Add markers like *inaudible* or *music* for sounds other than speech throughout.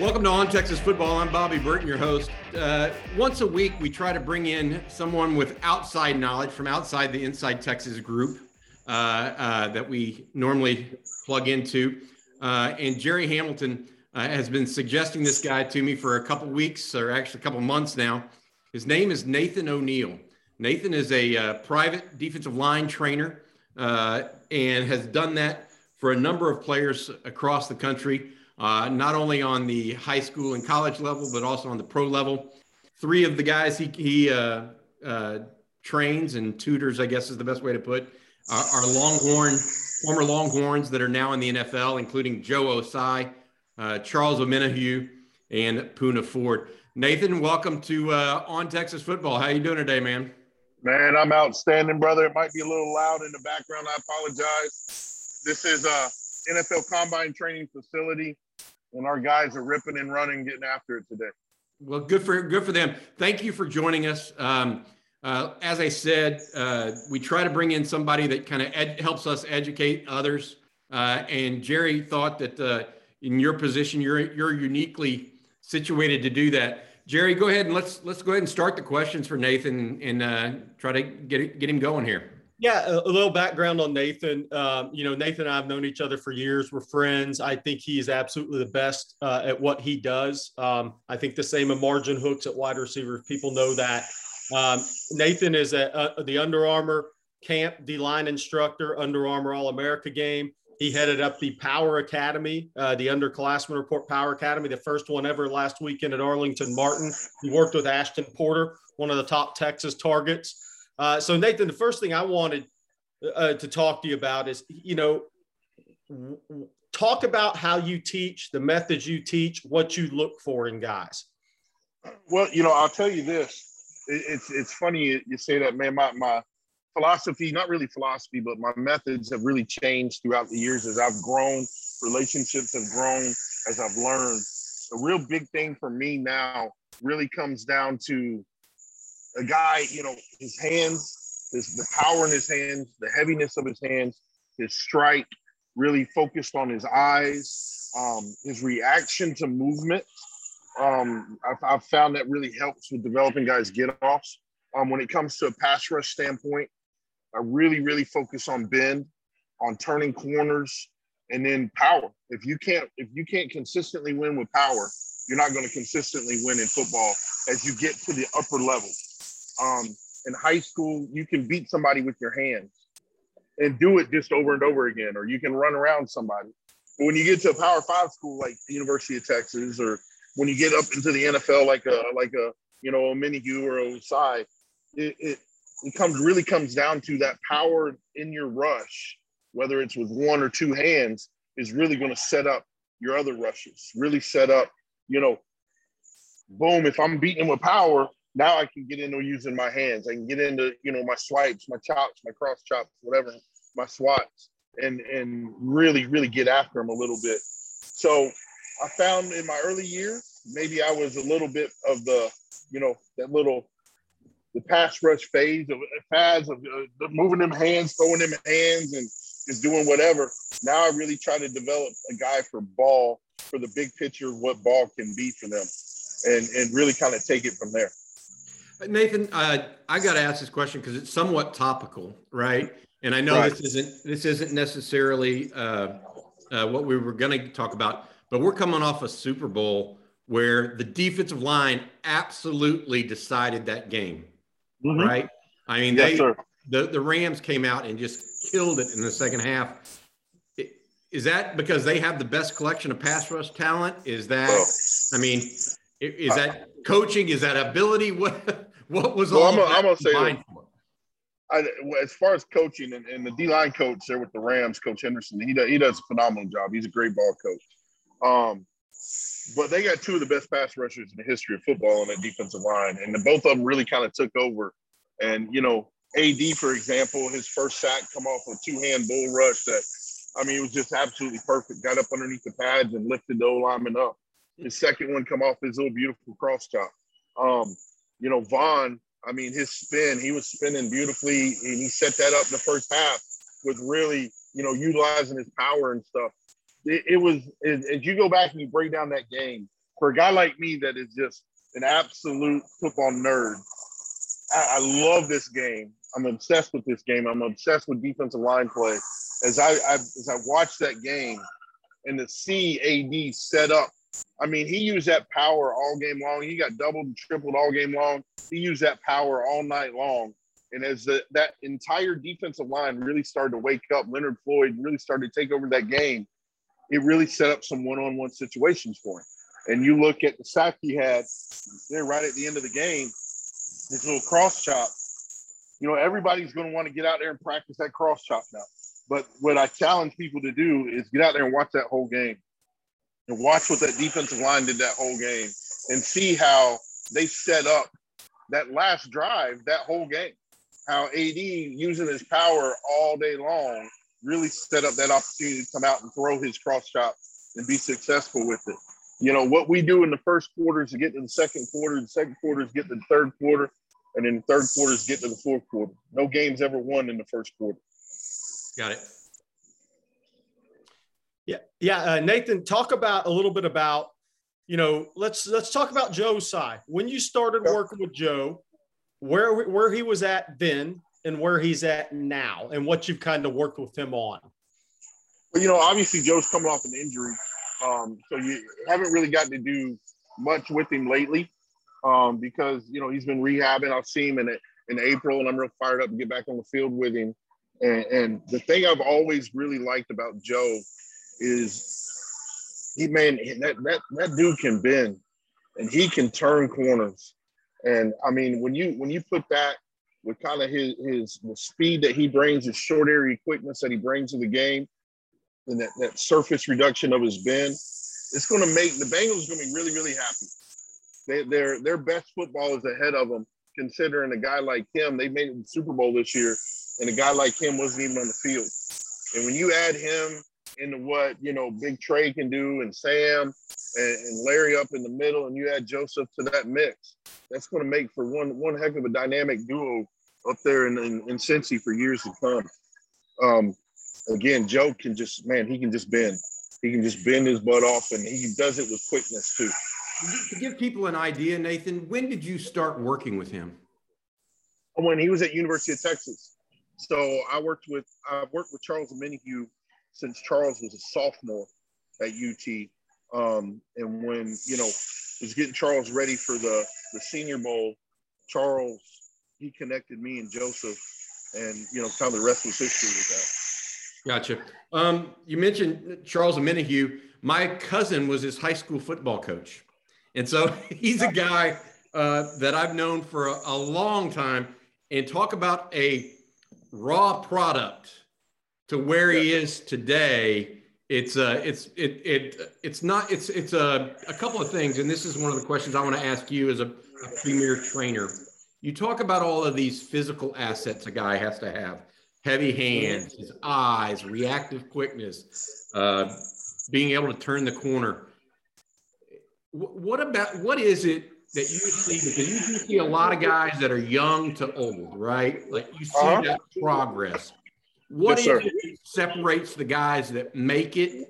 Welcome to On Texas Football. I'm Bobby Burton, your host. Uh, once a week, we try to bring in someone with outside knowledge from outside the Inside Texas group uh, uh, that we normally plug into. Uh, and Gerry Hamilton uh, has been suggesting this guy to me for a couple weeks, or actually a couple months now. His name is Nathan O'Neal. Nathan is a uh, private defensive line trainer and has done that for a number of players across the country uh, not only on the high school and college level, but also on the pro level. Three of the guys he, he uh, uh, trains and tutors, I guess is the best way to put, are, are Longhorn, former Longhorns that are now in the NFL, including Joe Ossai, uh, Charles Omenihu, and Poona Ford. Nathan, welcome to uh, On Texas Football. How you doing today, man? Man, I'm outstanding, brother. It might be a little loud in the background. I apologize. This is a NFL Combine Training Facility and our guys are ripping and running, getting after it today. Well, good for good for them. Thank you for joining us. Um, uh, as I said, uh, we try to bring in somebody that kind of ed- helps us educate others. Uh, and Gerry thought that uh, in your position, you're you're uniquely situated to do that. Gerry, go ahead and let's let's go ahead and start the questions for Nathan and uh, try to get get him going here. Yeah, a, a little background on Nathan. Um, you know, Nathan and I have known each other for years. We're friends. I think he is absolutely the best uh, at what he does. Um, I think the same in margin hooks at wide receiver. People know that. Um, Nathan is at uh, the Under Armour camp D line instructor, Under Armour All America game. He headed up the Power Academy, uh, the Underclassmen Report Power Academy, the first one ever last weekend at Arlington Martin. He worked with Ashton Porter, one of the top Texas targets. Uh, so, Nathan, the first thing I wanted uh, to talk to you about is, you know, talk about how you teach, the methods you teach, what you look for in guys. Well, you know, I'll tell you this. It's it's funny you say that, man. My my philosophy, not really philosophy, but my methods have really changed throughout the years as I've grown. Relationships have grown as I've learned. The real big thing for me now really comes down to a guy, you know, his hands, his, the power in his hands, the heaviness of his hands, his strike, really focused on his eyes, um, his reaction to movement. Um, I've, I've, found that really helps with developing guys' get offs. Um, when it comes to a pass rush standpoint, I really, really focus on bend, on turning corners, and then power. If you can't, if you can't consistently win with power, you're not going to consistently win in football as you get to the upper level um, in high school, you can beat somebody with your hands and do it just over and over again, or you can run around somebody. But when you get to a Power Five school like the University of Texas, or when you get up into the NFL like a like a you know a Omenihu or Ossai, it, it it comes really comes down to that power in your rush, whether it's with one or two hands, is really going to set up your other rushes. Really set up, you know, boom. If I'm beating with power, now I can get into using my hands. I can get into, you know, my swipes, my chops, my cross chops, whatever, my swats, and and really, really get after them a little bit. So I found in my early years, maybe I was a little bit of the, you know, that little the pass rush phase of pads of uh, moving them hands, throwing them hands, and just doing whatever. Now I really try to develop a guy for ball, for the big picture what ball can be for them, and and really kind of take it from there. Nathan, uh, I got to ask this question because it's somewhat topical, right? And I know right. this isn't this isn't necessarily uh, uh, what we were going to talk about, but we're coming off a Super Bowl where the defensive line absolutely decided that game, mm-hmm. right? I mean, yes, they sir. the the Rams came out and just killed it in the second half. Is that because they have the best collection of pass rush talent? Is that, I mean, is that coaching? Is that ability? *laughs* What what was well, all I'm, gonna say I, as far as coaching and, and the D line coach there with the Rams, Coach Henderson, he does, he does a phenomenal job. He's a great ball coach. Um, but they got two of the best pass rushers in the history of football on that defensive line, and the, both of them really kind of took over. And you know, AD, for example, his first sack come off a two hand bull rush that, I mean, it was just absolutely perfect. Got up underneath the pads and lifted the O lineman up. His second one come off his little beautiful cross chop. Um, you know, Von, I mean, his spin, he was spinning beautifully, and he set that up in the first half with really, you know, utilizing his power and stuff. It, it was, as you go back and you break down that game, for a guy like me that is just an absolute football nerd, I, I love this game. I'm obsessed with this game. I'm obsessed with defensive line play. As I, I as I watch that game and to see AD set up, I mean, he used that power all game long. He got doubled and tripled all game long. He used that power all night long. And as the, that entire defensive line really started to wake up, Leonard Floyd really started to take over that game. It really set up some one-on-one situations for him. And you look at the sack he had there right at the end of the game, his little cross chop. You know, everybody's going to want to get out there and practice that cross chop now. But what I challenge people to do is get out there and watch that whole game and watch what that defensive line did that whole game and see how they set up that last drive, that whole game. How AD using his power all day long really set up that opportunity to come out and throw his cross chop and be successful with it. You know, what we do in the first quarter is to get to the second quarter, the second quarter is get to the third quarter, and then the third quarter is get to the fourth quarter. No games ever won in the first quarter. Got it. Yeah, yeah. Uh, Nathan, talk about a little bit about, you know, let's let's talk about Joe Ossai. When you started working with Joe, where where he was at then, and where he's at now, and what you've kind of worked with him on. Well, you know, obviously Joe's coming off an injury, um, so you haven't really gotten to do much with him lately um, because you know he's been rehabbing. I'll see him in in April, and I'm real fired up to get back on the field with him. And, and the thing I've always really liked about Joe is he man that that that dude can bend and he can turn corners. And I mean, when you when you put that with kind of his his the speed that he brings, his short area quickness that he brings to the game, and that, that surface reduction of his bend, it's going to make the Bengals going to be really really happy. They, their their best football is ahead of them, considering a guy like him. They made it the Super Bowl this year, and a guy like him wasn't even on the field. And when you add him into what you know Big Trey can do, and Sam and, and Larry up in the middle, and you add Joseph to that mix, that's going to make for one one heck of a dynamic duo up there in, in, in Cincy for years to come. Um, again, Joe can just man, he can just bend. He can just bend his butt off, and he does it with quickness too. To give people an idea, Nathan, when did you start working with him? When he was at University of Texas. So I worked with I worked with Charles Omenihu since Charles was a sophomore at UT. Um, and when you know was getting Charles ready for the the Senior Bowl, Charles he connected me and Joseph, and you know, kind of the rest was history with that. Gotcha. Um, you mentioned Charles Omenihu. My cousin was his high school football coach, and so *laughs* he's a guy uh, that I've known for a, a long time. And talk about a raw product to where he is today. It's uh, it's it it it's not it's it's a a couple of things, and this is one of the questions I want to ask you as a, a premier trainer. You talk about all of these physical assets a guy has to have: heavy hands, his eyes, reactive quickness, uh, being able to turn the corner. What about what is it that you see? Because you see a lot of guys that are young to old, right? Like you see uh-huh. that progress. What yes, separates the guys that make it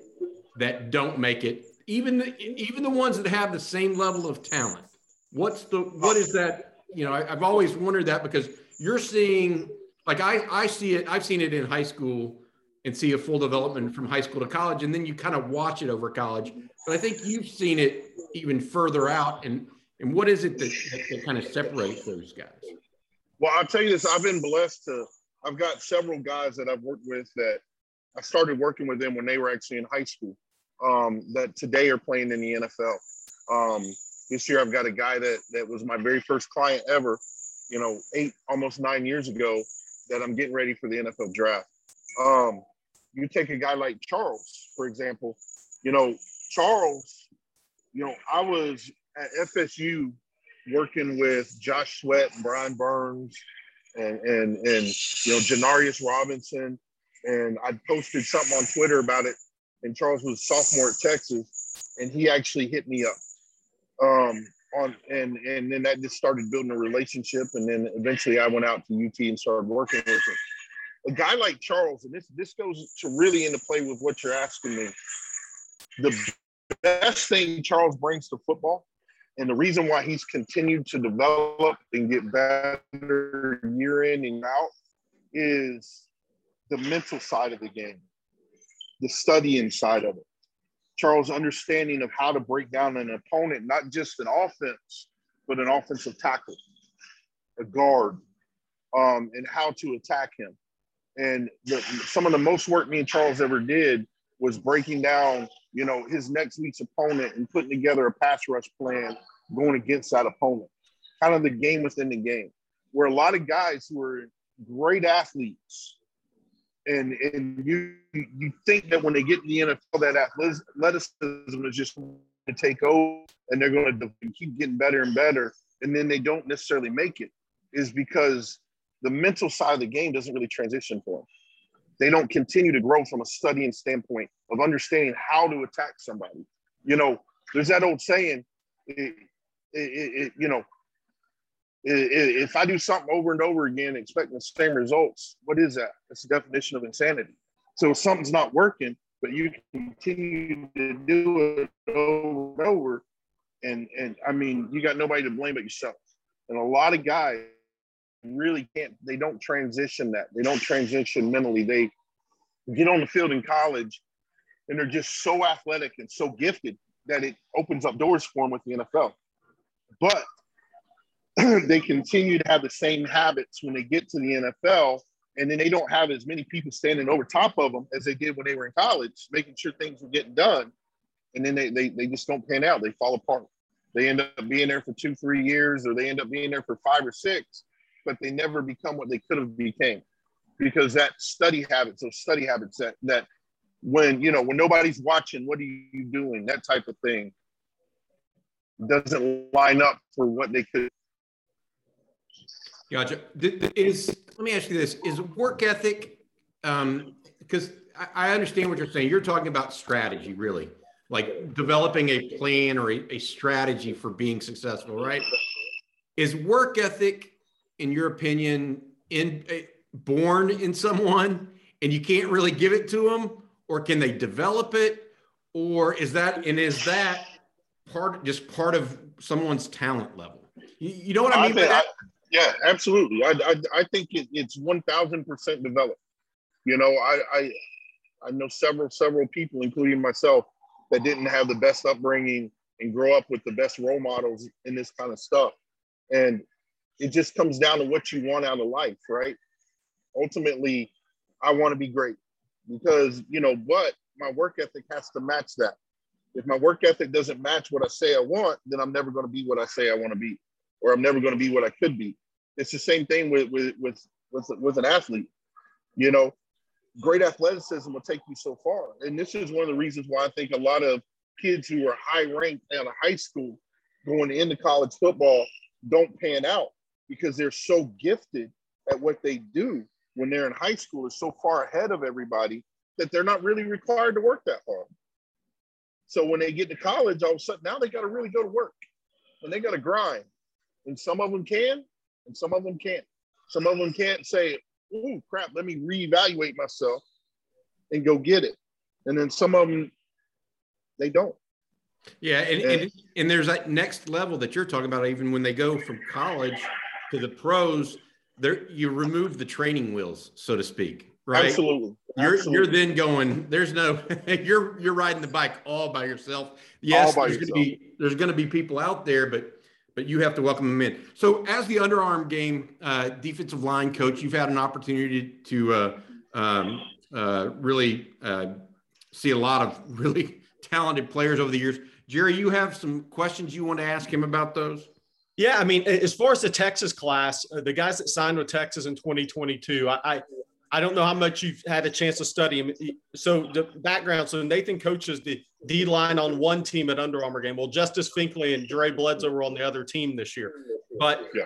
that don't make it? Even the, even the ones that have the same level of talent. What's the what is that? You know, I, have always wondered that because you're seeing like I I see it. I've seen it in high school and see a full development from high school to college, and then you kind of watch it over college. But I think you've seen it even further out. And and what is it that, that, that kind of separates those guys? Well, I'll tell you this. I've been blessed to I've got several guys that I've worked with that I started working with them when they were actually in high school um, that today are playing in the NFL. Um, this year, I've got a guy that that was my very first client ever, you know, eight almost nine years ago, that I'm getting ready for the NFL draft. Um, you take a guy like Charles, for example. You know, Charles. You know, I was at FSU working with Josh Sweat and Brian Burns and and and you know Janarius Robinson, and I posted something on Twitter about it. And Charles was sophomore at Texas, and he actually hit me up. Um, on and and then that just started building a relationship, and then eventually I went out to UT and started working with him. A guy like Charles, and this this goes to really into play with what you're asking me. The best thing Charles brings to football, and the reason why he's continued to develop and get better year in and out, is the mental side of the game, the studying side of it. Charles' understanding of how to break down an opponent, not just an offense, but an offensive tackle, a guard, um, and how to attack him. And the, some of the most work me and Charles ever did was breaking down, you know, his next week's opponent and putting together a pass rush plan going against that opponent. Kind of the game within the game, where a lot of guys who are great athletes and and you you think that when they get in the NFL, that athleticism is just going to take over, and they're going to keep getting better and better, and then they don't necessarily make it, is because the mental side of the game doesn't really transition for them. They don't continue to grow from a studying standpoint of understanding how to attack somebody. You know, there's that old saying, it, it, it, you know, if I do something over and over again, expecting the same results, what is that? That's the definition of insanity. So something's not working, but you continue to do it over and over, and and I mean, you got nobody to blame but yourself. And a lot of guys really can't. They don't transition that. They don't transition mentally. They get on the field in college, and they're just so athletic and so gifted that it opens up doors for them with the NFL. But *clears throat* they continue to have the same habits when they get to the NFL, and then they don't have as many people standing over top of them as they did when they were in college, making sure things were getting done. And then they, they, they just don't pan out. They fall apart. They end up being there for two, three years, or they end up being there for five or six, but they never become what they could have became because that study habits, those study habits that that when you know when nobody's watching, what are you doing? That type of thing doesn't line up for what they could Gotcha. Is let me ask you this: Is work ethic? Um, because I, understand what you're saying. You're talking about strategy, really, like developing a plan or a, a strategy for being successful, right? Is work ethic, in your opinion, in uh, born in someone, and you can't really give it to them, or can they develop it, or is that and is that part just part of someone's talent level? You, you know what I mean? I, I, yeah, absolutely. I, I, I think it, it's 1000% developed. You know, I, I, I know several, several people, including myself, that didn't have the best upbringing and grow up with the best role models in this kind of stuff. And it just comes down to what you want out of life, right? Ultimately, I want to be great because, you know, but my work ethic has to match that. If my work ethic doesn't match what I say I want, then I'm never going to be what I say I want to be or I'm never going to be what I could be. It's the same thing with with with with, with an athlete. You know, great athleticism will take you so far, and this is one of the reasons why I think a lot of kids who are high ranked out of high school going into college football don't pan out because they're so gifted at what they do when they're in high school is so far ahead of everybody that they're not really required to work that hard. So when they get to college, all of a sudden now they got to really go to work and they got to grind and some of them can, and some of them can't. Some of them can't say, "Oh crap, let me reevaluate myself and go get it," and then some of them they don't. Yeah, and, and, and, and there's that next level that you're talking about. Even when they go from college to the pros, there you remove the training wheels, so to speak, right? Absolutely. You're Absolutely. you're then going. There's no. *laughs* you're you're riding the bike all by yourself. Yes, by there's yourself. gonna be there's gonna be people out there, but but you have to welcome them in. So, as the Under Armour game uh, defensive line coach, you've had an opportunity to uh, um, uh, really uh, see a lot of really *laughs* talented players over the years. Gerry, you have some questions you want to ask him about those? Yeah, I mean, as far as the Texas class, uh, the guys that signed with Texas in 2022, I, I I don't know how much you've had a chance to study him. So the background. So Nathan coaches the D line on one team at Under Armour game. Well, Justice Finkley and Dre Bledsoe were on the other team this year. But yeah.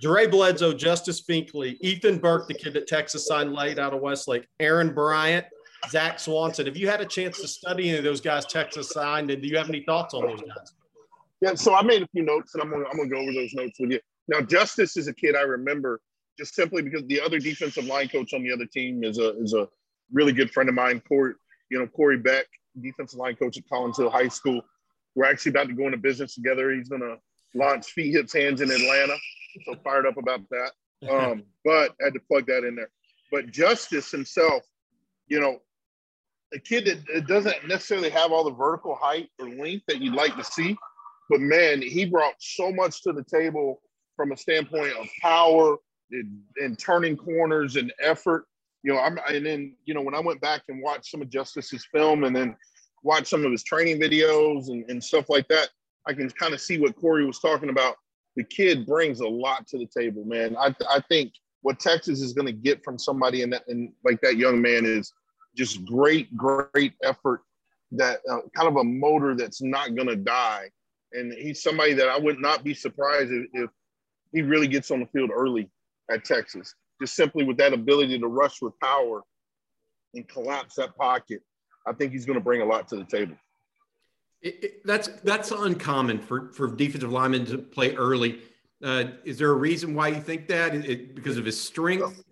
Dre Bledsoe, Justice Finkley, Ethan Burke, the kid that Texas signed late out of Westlake, Aaron Bryant, Zach Swanson. Have you had a chance to study any of those guys Texas signed? And do you have any thoughts on those guys? Yeah, so I made a few notes and I'm gonna I'm gonna go over those notes with you. Now, Justice is a kid I remember just simply because the other defensive line coach on the other team is a is a really good friend of mine, Corey, you know, Corey Beck. defensive line coach at Collins Hill High School. We're actually about to go into business together. He's going to launch Feet, Hips, Hands in Atlanta. So fired up about that. *laughs* Um, but I had to plug that in there. But Justice himself, you know, a kid that doesn't necessarily have all the vertical height or length that you'd like to see, but man, he brought so much to the table from a standpoint of power and, and turning corners and effort. You know, I'm and then you know when I went back and watched some of Justice's film and then watched some of his training videos and, and stuff like that, I can kind of see what Corey was talking about. The kid brings a lot to the table, man. I I think what Texas is going to get from somebody in that and like that young man is just great, great effort. That uh, kind of a motor that's not going to die, and he's somebody that I would not be surprised if, if he really gets on the field early at Texas, just simply with that ability to rush with power and collapse that pocket. I think he's going to bring a lot to the table. It, it, that's that's uncommon for for defensive linemen to play early. Uh, is there a reason why you think that? It, because of his strength?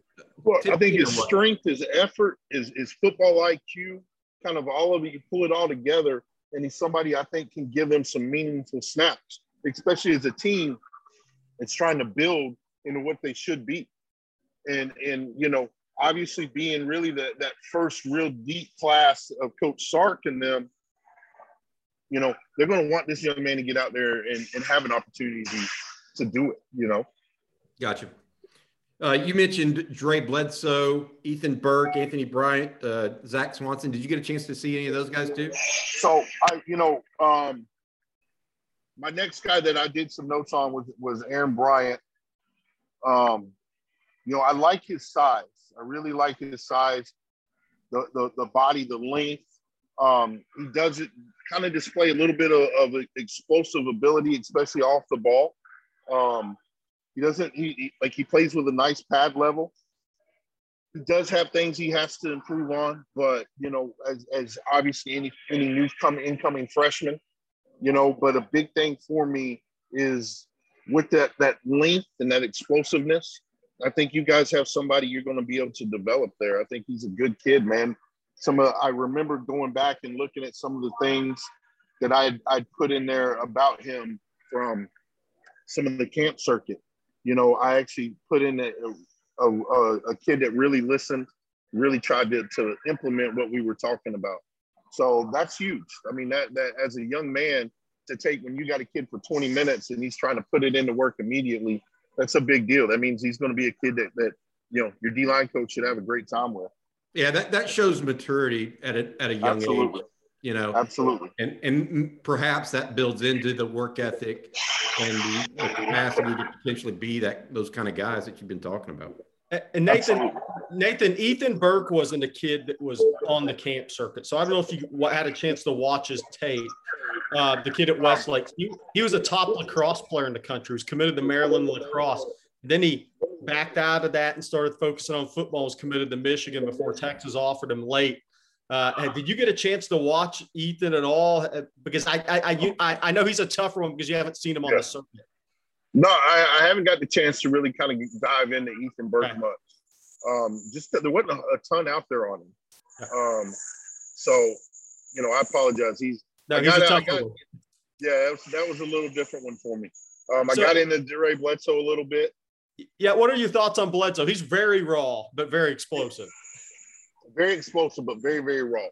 Well, I think his strength, his effort, his, his football IQ, kind of all of it, you pull it all together, and he's somebody I think can give them some meaningful snaps, especially as a team that's trying to build into what they should be. And and you know, obviously being really the, that first real deep class of Coach Sark and them, you know, they're to want this young man to get out there and, and have an opportunity to do it, you know. Gotcha. Uh, you mentioned Dre Bledsoe, Ethan Burke, Anthony Bryant, uh, Zach Swanson. Did you get a chance to see any of those guys too? So I, you know, um, my next guy that I did some notes on was was Aaron Bryant. Um, you know, I like his size. I really like his size, the the, the body, the length. Um, he does it kind of display a little bit of, of explosive ability, especially off the ball. Um, he doesn't he, he, like he plays with a nice pad level. He does have things he has to improve on, but you know, as, as obviously any any new coming incoming freshman, you know, but a big thing for me is with that that length and that explosiveness. I think you guys have somebody you're going to be able to develop there. I think he's a good kid, man. Some of I remember going back and looking at some of the things that I I'd put in there about him from some of the camp circuit you know, I actually put in a, a, a, a kid that really listened, really tried to, to implement what we were talking about. So that's huge. I mean, that, that as a young man to take when you got a kid for 20 minutes and he's trying to put it into work immediately, that's a big deal. That means he's going to be a kid that, that you know, your D line coach should have a great time with. Yeah, that, that shows maturity at a, at a young Absolutely. age you know absolutely and and perhaps that builds into the work ethic and the, the capacity to potentially be that those kind of guys that you've been talking about and Nathan, Absolutely. Nathan, Ethan Burke wasn't a kid that was on the camp circuit. So I don't know if you had a chance to watch his tape. Uh, the kid at Westlake, he, he was a top lacrosse player in the country. He was committed to Maryland lacrosse. Then he backed out of that and started focusing on football. Was committed to Michigan before Texas offered him late. Uh, did you get a chance to watch Ethan at all? Uh, because I I, I, I know he's a tougher one because you haven't seen him on yeah. the circuit. No, I, I, haven't got the chance to really kind of dive into Ethan Burke okay. much. Um, just there wasn't a, a, ton out there on him. Um, so, you know, I apologize. He's, no, he's got, a tough got, one. Yeah, that was, that was, a little different one for me. Um, I so, got into Dre Bledsoe a little bit. Yeah, what are your thoughts on Bledsoe? He's very raw, but very explosive very explosive, but very, very raw.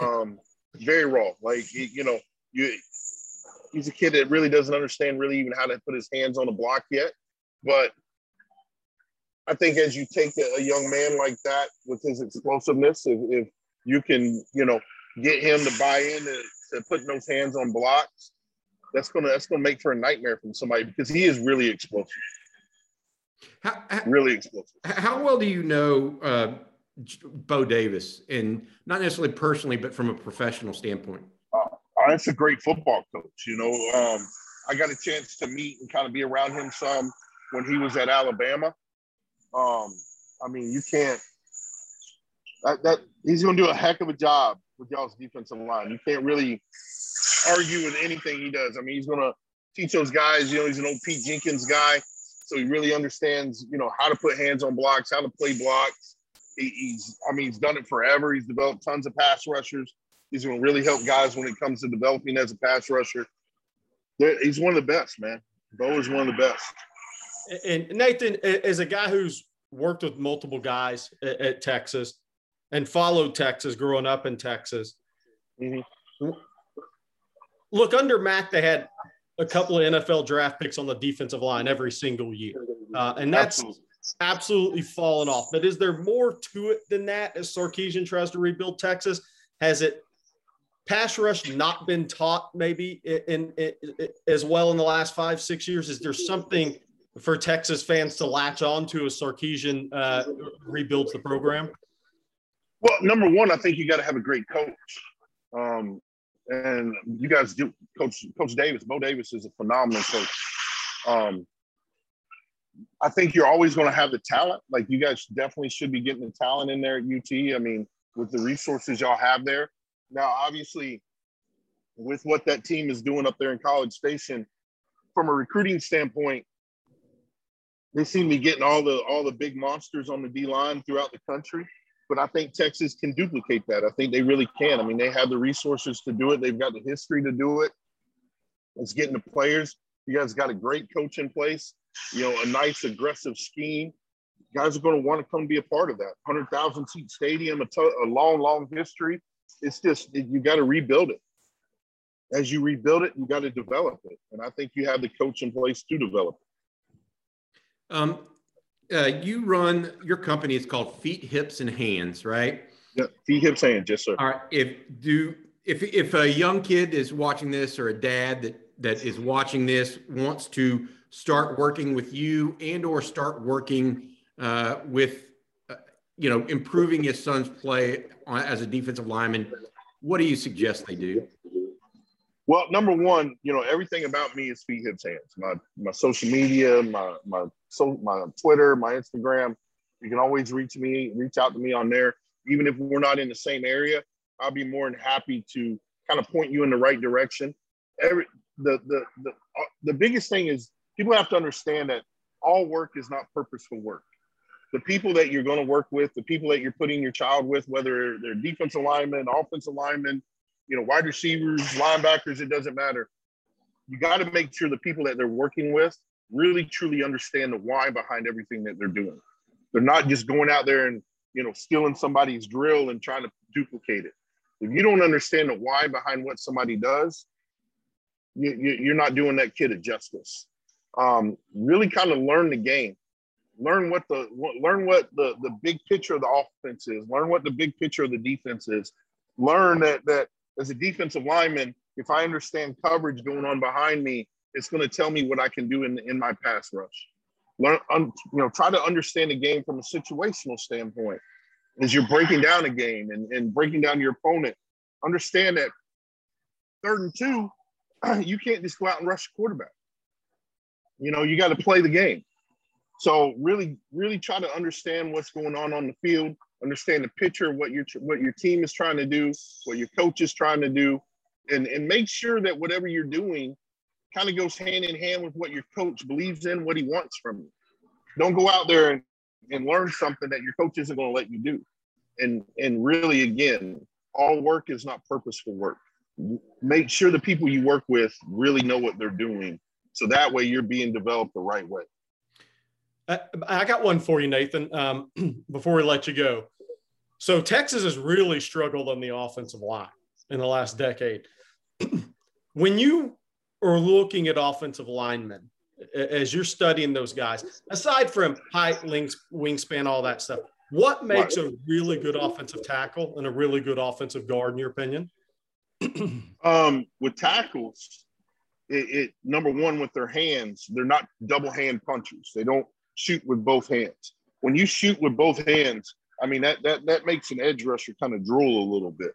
Um, *laughs* very raw. Like you know, you he's a kid that really doesn't understand really even how to put his hands on the block yet. But I think as you take a, a young man like that with his explosiveness, if, if, you can, you know, get him to buy in to, to putting those hands on blocks, that's gonna that's gonna make for a nightmare from somebody because he is really explosive. How, how, really explosive. How well do you know uh, Bo Davis, and not necessarily personally, but from a professional standpoint? Uh, that's a great football coach. You know, um, I got a chance to meet and kind of be around him some when he was at Alabama. Um, I mean, you can't. That, that he's going to do a heck of a job with y'all's defensive line. You can't really argue with anything he does. I mean, he's going to teach those guys. You know, he's an old Pete Jenkins guy, so he really understands. You know how to put hands on blocks, how to play blocks he's, I mean, he's done it forever. He's developed tons of pass rushers. He's going to really help guys when it comes to developing as a pass rusher. He's one of the best, man. Bo is one of the best. And Nathan, as a guy who's worked with multiple guys at, Texas and followed Texas growing up in Texas, mm-hmm. look under Mack, they had a couple of NFL draft picks on the defensive line every single year, uh, and that's absolutely. Absolutely fallen off. But is there more to it than that? As Sarkisian tries to rebuild Texas, has it pass rush not been taught maybe in, in, in, as well in the last five six years? Is there something for Texas fans to latch on to as Sarkisian uh, rebuilds the program? Well, number one, I think you got to have a great coach. Um, and you guys do, Coach Coach Davis. Bo Davis is a phenomenal coach. Um, I think you're always going to have the talent. Like you guys definitely should be getting the talent in there at UT. I mean, with the resources y'all have there. Now, obviously, with what that team is doing up there in College Station, from a recruiting standpoint, they seem to be getting all the all the big monsters on the D line throughout the country. But I think Texas can duplicate that. I think they really can. I mean, they have the resources to do it. They've got the history to do it. It's getting the players. You guys got a great coach in place. You know, a nice aggressive scheme. guys are going to want to come be a part of that. Hundred thousand seat stadium, a, t- a long, long history. It's just you got to rebuild it. As you rebuild it, you got to develop it, and I think you have the coach in place to develop it. Um, uh, you run your company is called Feet, Hips, and Hands, right? Yeah, feet, hips, hands. Yes, sir. All right. If do if if a young kid is watching this or a dad that that is watching this wants to start working with you and or start working uh, with uh, you know improving his son's play on, as a defensive lineman, what do you suggest they do? Well, number one, you know, everything about me is feet, hips, hands. My my social media, my my so my Twitter, my Instagram. You can always reach me, reach out to me on there. Even if we're not in the same area, I'll be more than happy to kind of point you in the right direction. Every the the the uh, the biggest thing is people have to understand that all work is not purposeful work. The people that you're going to work with, the people that you're putting your child with, whether they're defensive linemen, offensive linemen, you know, wide receivers, linebackers, it doesn't matter. You got to make sure the people that they're working with really truly understand the why behind everything that they're doing. They're not just going out there and, you know, stealing somebody's drill and trying to duplicate it. If you don't understand the why behind what somebody does, you, you, are not doing that kid a justice. Um, really kind of learn the game learn what the learn what the the big picture of the offense is learn what the big picture of the defense is learn that that as a defensive lineman, if I understand coverage going on behind me, it's going to tell me what I can do in, in my pass rush. Learn, you know, try to understand the game from a situational standpoint. As you're breaking down a game and, and breaking down your opponent, understand that third and two, *clears throat* you can't just go out and rush the quarterback. You know, you got to play the game. So really, really try to understand what's going on on the field understand the picture, what your what your team is trying to do, what your coach is trying to do, and and make sure that whatever you're doing kind of goes hand in hand with what your coach believes in, what he wants from you. Don't go out there and, and learn something that your coach isn't going to let you do. And and really, again, all work is not purposeful work. Make sure the people you work with really know what they're doing, so that way you're being developed the right way. I got one for you, Nathan, um, *clears throat* before we let you go. So Texas has really struggled on the offensive line in the last decade. *clears throat* when you are looking at offensive linemen, as you're studying those guys, aside from height, wingspan, all that stuff, what makes a really good offensive tackle and a really good offensive guard, in your opinion? *clears throat* um, with tackles, it, it, number one with their hands, they're not double hand punchers. They don't shoot with both hands. When you shoot with both hands, I mean that that that makes an edge rusher kind of drool a little bit.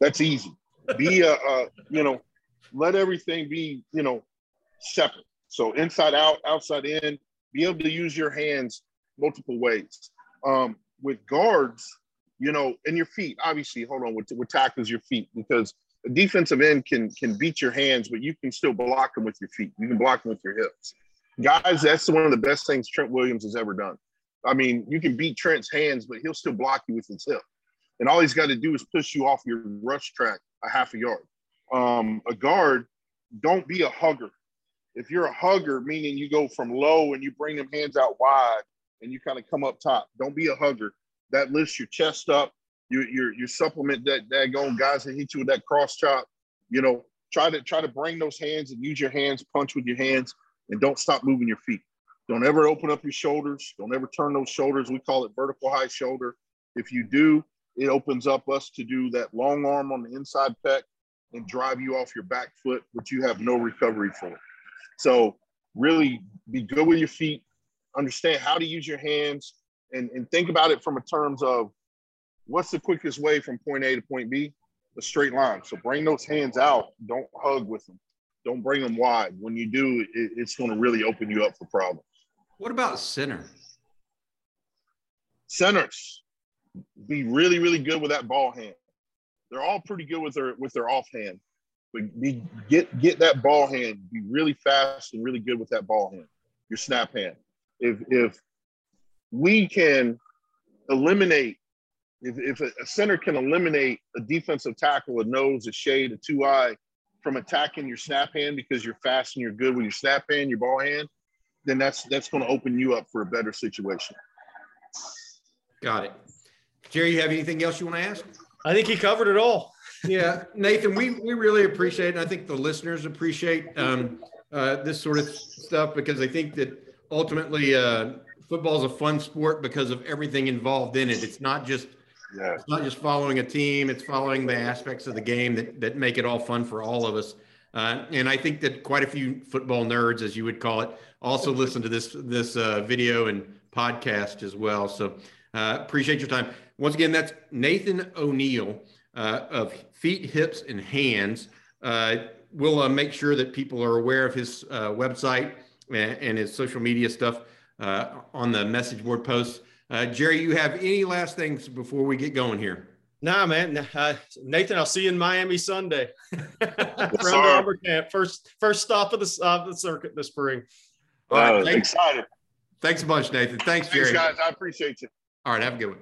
That's easy. Be a, a you know, let everything be you know separate. So inside out, outside in. Be able to use your hands multiple ways. Um, with guards, you know, and your feet. Obviously, hold on. With, with tackles, your feet because a defensive end can can beat your hands, but you can still block them with your feet. You can block them with your hips guys, that's one of the best things Trent Williams has ever done. I mean, you can beat Trent's hands, but he'll still block you with his hip. and all he's got to do is push you off your rush track a half a yard. Um, a guard, don't be a hugger. If you're a hugger, meaning you go from low and you bring them hands out wide and you kind of come up top, don't be a hugger. That lifts your chest up. You you you supplement that that going guys that hit you with that cross chop. You know, try to try to bring those hands and use your hands, punch with your hands, and don't stop moving your feet. Don't ever open up your shoulders. Don't ever turn those shoulders. We call it vertical high shoulder. If you do, it opens up us to do that long arm on the inside pec and drive you off your back foot, which you have no recovery for. So really be good with your feet, understand how to use your hands, and, and think about it from a terms of what's the quickest way from point A to point B? A straight line. So bring those hands out. Don't hug with them. Don't bring them wide. When you do, it, it's going to really open you up for problems. What about center? Centers, be really, really good with that ball hand. They're all pretty good with their with their offhand. But be get get that ball hand. Be really fast and really good with that ball hand. Your snap hand. If if we can eliminate, if, if a center can eliminate a defensive tackle, a nose, a shade, a two eye from attacking your snap hand because you're fast and you're good with your snap hand, your ball hand, then that's that's going to open you up for a better situation. Got it. Gerry, you have anything else you want to ask? I think he covered it all. yeah, Nathan, we we really appreciate, and I think the listeners appreciate um, uh, this sort of stuff because I think that ultimately uh, football is a fun sport because of everything involved in it. It's not just yeah. it's not just following a team; it's following the aspects of the game that that make it all fun for all of us. Uh, and I think that quite a few football nerds, as you would call it, also *laughs* listen to this this uh, video and podcast as well. So uh, appreciate your time. Once again, that's Nathan O'Neal uh, of Feet, Hips, and Hands. Uh, we'll uh, make sure that people are aware of his uh, website and, and, his social media stuff uh, on the message board posts. Uh, Gerry, you have any last things before we get going here? Nah, man. Uh, Nathan, I'll see you in Miami Sunday. *laughs* Round camp, first first stop of the, of the circuit this spring. All right, thanks. excited. Thanks a bunch, Nathan. Thanks, Gerry. Thanks, guys. I appreciate you. All right, have a good one.